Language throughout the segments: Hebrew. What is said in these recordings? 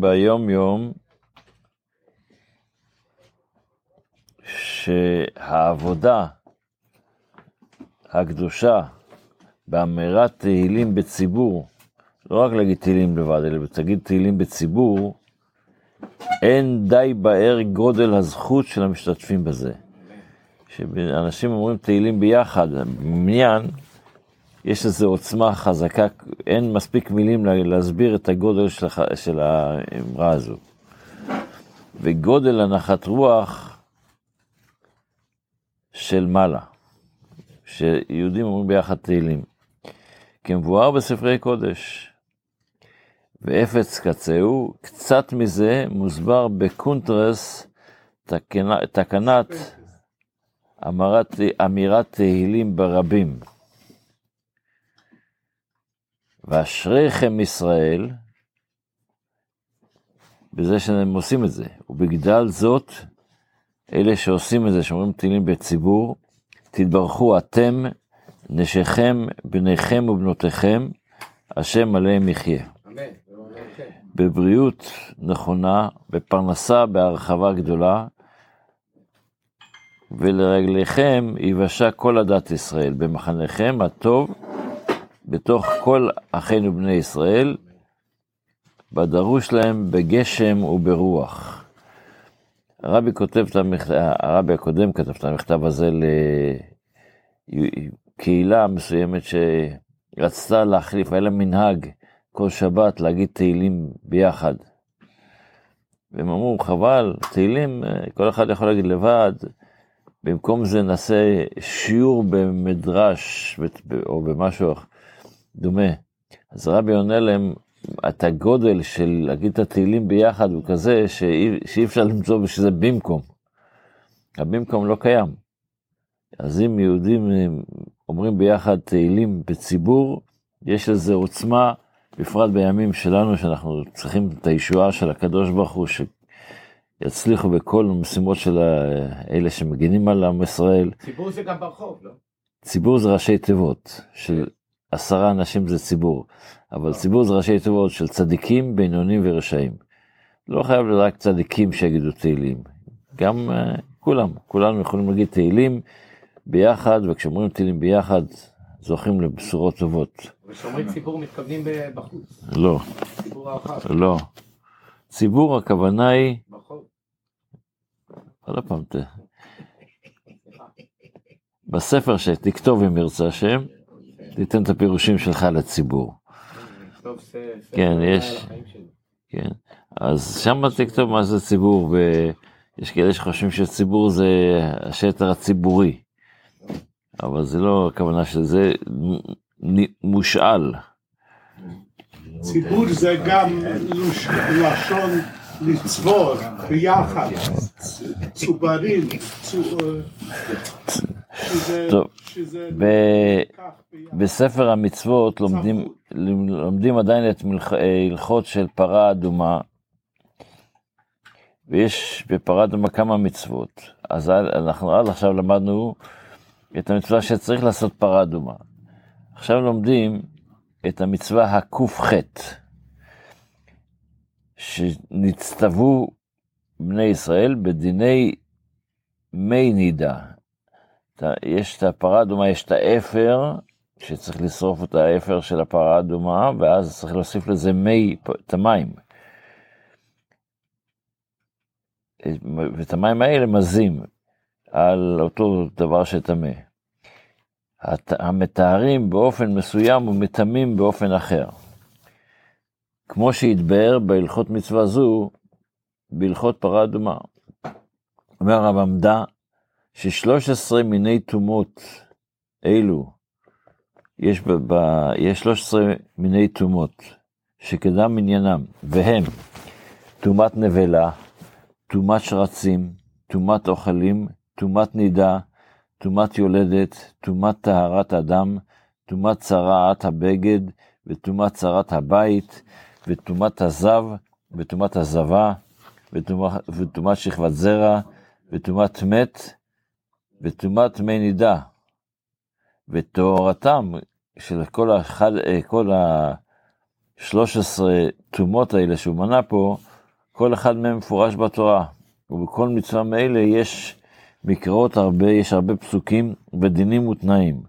ביום יום שהעבודה הקדושה באמירת תהילים בציבור, לא רק להגיד תהילים לבד, אלא תגיד תהילים בציבור, אין די באר גודל הזכות של המשתתפים בזה. כשאנשים אומרים תהילים ביחד, במניין, יש איזו עוצמה חזקה, אין מספיק מילים להסביר את הגודל של, של האמרה הזו. וגודל הנחת רוח של מעלה, שיהודים אומרים ביחד תהילים. כמבואר בספרי קודש, ואפץ קצהו, קצת מזה מוסבר בקונטרס תקנת אמירת, אמירת תהילים ברבים. ואשריכם ישראל, בזה שהם עושים את זה, ובגדל זאת, אלה שעושים את זה, שאומרים תהילים בציבור, תתברכו אתם, נשיכם, בניכם ובנותיכם, השם עליהם יחיה. בבריאות נכונה, בפרנסה בהרחבה גדולה, ולרגליכם יבשה כל עדת ישראל, במחניכם הטוב, בתוך כל אחינו בני ישראל, בדרוש להם בגשם וברוח. הרבי כותב את המכתב, הרבי הקודם כתב את המכתב הזה לקהילה מסוימת שרצתה להחליף, היה לה מנהג כל שבת להגיד תהילים ביחד. והם אמרו, חבל, תהילים, כל אחד יכול להגיד לבד, במקום זה נעשה שיעור במדרש או במשהו דומה. אז רבי עונה להם, את הגודל של להגיד את התהילים ביחד הוא כזה שאי, שאי אפשר למצוא בשביל זה במקום. הבמקום לא קיים. אז אם יהודים אומרים ביחד תהילים בציבור, יש לזה עוצמה, בפרט בימים שלנו שאנחנו צריכים את הישועה של הקדוש ברוך הוא, שיצליחו בכל המשימות של אלה שמגינים על עם ישראל. ציבור זה גם ברחוב, לא? ציבור זה ראשי תיבות של עשרה אנשים זה ציבור, אבל ציבור זה ראשי תיבות של צדיקים, בינונים ורשעים. לא חייב להיות רק צדיקים שיגידו תהילים, גם uh, כולם, כולנו יכולים להגיד תהילים ביחד, וכשאומרים תהילים ביחד, זוכים לבשורות טובות. וכשאומרים ציבור מתכוונים בחוץ. לא. ציבור הרחב. לא. ציבור הכוונה היא, ברחוב. עוד פעם. בספר שתכתוב אם ירצה השם, תיתן את הפירושים שלך לציבור. כן, יש. כן, אז שם תכתוב מה זה ציבור, ויש כאלה שחושבים שציבור זה השטר הציבורי, אבל זה לא הכוונה שזה מושאל, ציבור זה גם לשון לצבור ביחד, צוברים, צו- שזה- טוב, ביחד. בספר המצוות לומדים, לומדים עדיין את אה, הלכות של פרה אדומה, ויש בפרה אדומה כמה מצוות. אז אנחנו עד עכשיו למדנו את המצווה שצריך לעשות פרה אדומה. עכשיו לומדים את המצווה הק"ח, שנצטוו בני ישראל בדיני מי נידה. יש את הפרה האדומה, יש את האפר, שצריך לשרוף את האפר של הפרה האדומה, ואז צריך להוסיף לזה מי, את המים. ואת המים האלה מזים על אותו דבר שטמא. המטהרים באופן מסוים ומטמאים באופן אחר. כמו שהתבאר בהלכות מצווה זו, בהלכות פרה אדומה. אומר הרב עמדה, ששלוש עשרה מיני טומאות אלו, יש, ב, ב, יש 13 מיני טומאות שקדם מניינם, והם טומאת נבלה, טומאת שרצים, טומאת אוכלים, טומאת נידה, טומאת יולדת, טומאת טהרת אדם, טומאת צרעת הבגד, וטומאת צרת הבית, וטומאת הזב, וטומאת הזבה, וטומאת שכבת זרע, וטומאת מת, וטומאת מי נידה, וטהרתם של כל, אחד, כל 13 טומאות האלה שהוא מנה פה, כל אחד מהם מפורש בתורה, ובכל מצווה מאלה יש מקראות הרבה, יש הרבה פסוקים ודינים ותנאים.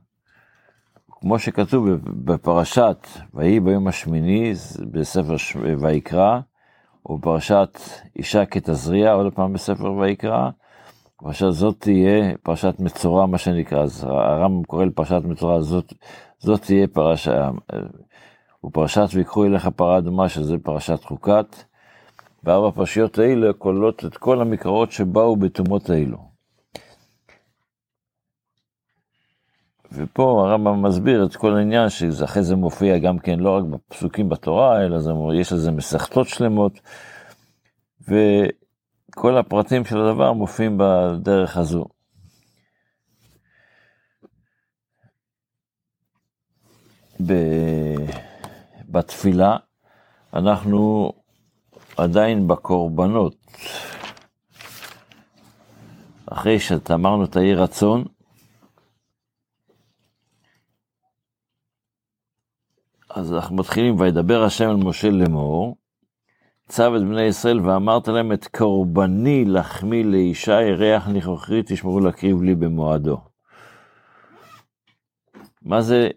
כמו שכתוב בפרשת ויהי ביום השמיני בספר ויקרא, או בפרשת אישה כתזריע, עוד פעם בספר ויקרא, פרשת זאת תהיה פרשת מצורע, מה שנקרא, אז הרמב"ם קורא לפרשת מצורע, זאת, זאת תהיה פרשה, ופרשת ויקחו אליך פרה אדומה, שזה פרשת חוקת, וארבע הפרשיות האלה כוללות את כל המקראות שבאו בטומאות האלו. ופה הרמב"ם מסביר את כל העניין שאחרי זה מופיע גם כן לא רק בפסוקים בתורה, אלא זה, יש לזה מסכתות שלמות, וכל הפרטים של הדבר מופיעים בדרך הזו. ב... בתפילה אנחנו עדיין בקורבנות. אחרי שאמרנו את האי רצון, אז אנחנו מתחילים, וידבר השם אל משה לאמור, צו את בני ישראל ואמרת להם את קורבני לחמי לישי ריח נכוחי תשמרו להקריב לי במועדו. מה זה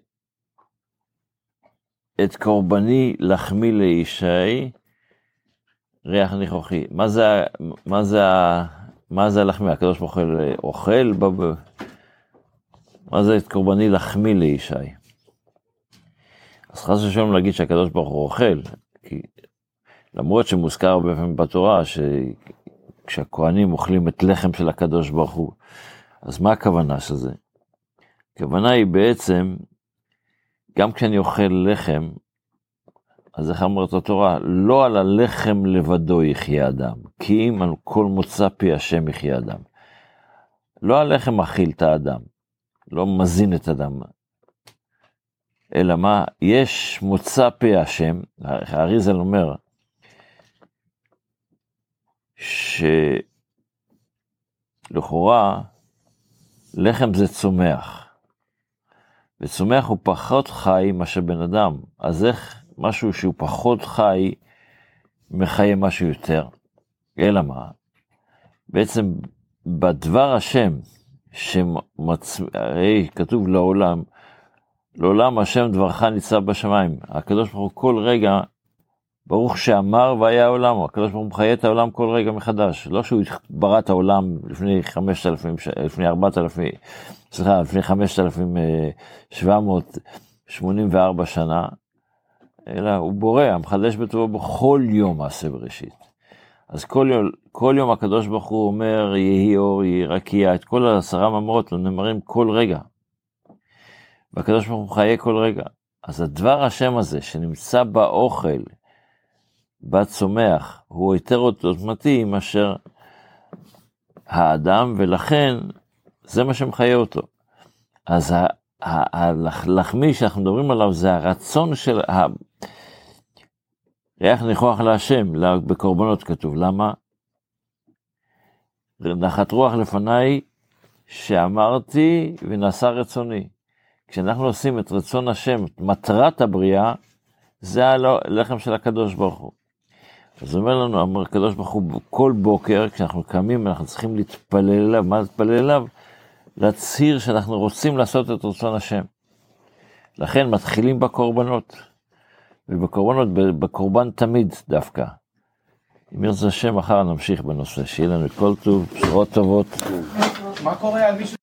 את קורבני לחמי לישי ריח נכוחי? מה זה, מה זה, מה זה הלחמי? הקדוש ברוך הוא אוכל? מה זה את קורבני לחמי לישי? אז חס ושלום להגיד שהקדוש ברוך הוא אוכל, כי למרות שמוזכר הרבה פעמים בתורה שכשהכוהנים אוכלים את לחם של הקדוש ברוך הוא, אז מה הכוונה של זה? הכוונה היא בעצם, גם כשאני אוכל לחם, אז איך אמרת התורה? לא על הלחם לבדו יחיה אדם, כי אם על כל מוצא פי השם יחיה אדם. לא הלחם אכיל את האדם, לא מזין את האדם, אלא מה? יש מוצא פה השם, האריזל אומר, שלכאורה לחם זה צומח, וצומח הוא פחות חי מאשר בן אדם, אז איך משהו שהוא פחות חי מחיה משהו יותר? אלא מה? בעצם בדבר השם, שמצ... הרי כתוב לעולם, לעולם השם דברך ניצב בשמיים. הקדוש ברוך הוא כל רגע, ברוך שאמר והיה העולם, הקדוש ברוך הוא מחיה את העולם כל רגע מחדש. לא שהוא ברא את העולם לפני 5,000, לפני 4,000, סליחה, לפני 5,784 שנה, אלא הוא בורא, המחדש בטובו בכל יום מעשה בראשית. אז כל יום, כל יום הקדוש ברוך הוא אומר, יהי אור, יהי רקיע, את כל העשרה ממרות, נאמרים כל רגע. והקדוש ברוך הוא חיה כל רגע. אז הדבר השם הזה שנמצא באוכל, בצומח, הוא יותר עוצמתי מאשר האדם, ולכן זה מה שמחיה אותו. אז הלחמי שאנחנו מדברים עליו זה הרצון של, ה... ריח ניחוח להשם, בקורבנות כתוב, למה? נחת רוח לפניי שאמרתי ונעשה רצוני. כשאנחנו עושים את רצון השם, מטרת הבריאה, זה הלחם של הקדוש ברוך הוא. אז אומר לנו, אומר הקדוש ברוך הוא, כל בוקר, כשאנחנו קמים, אנחנו צריכים להתפלל אליו, מה להתפלל אליו? להצהיר שאנחנו רוצים לעשות את רצון השם. לכן מתחילים בקורבנות, ובקורבנות, בקורבן תמיד דווקא. אם ירצה השם, מחר נמשיך בנושא, שיהיה לנו כל טוב, בשורות טובות. מה קורה על מישהו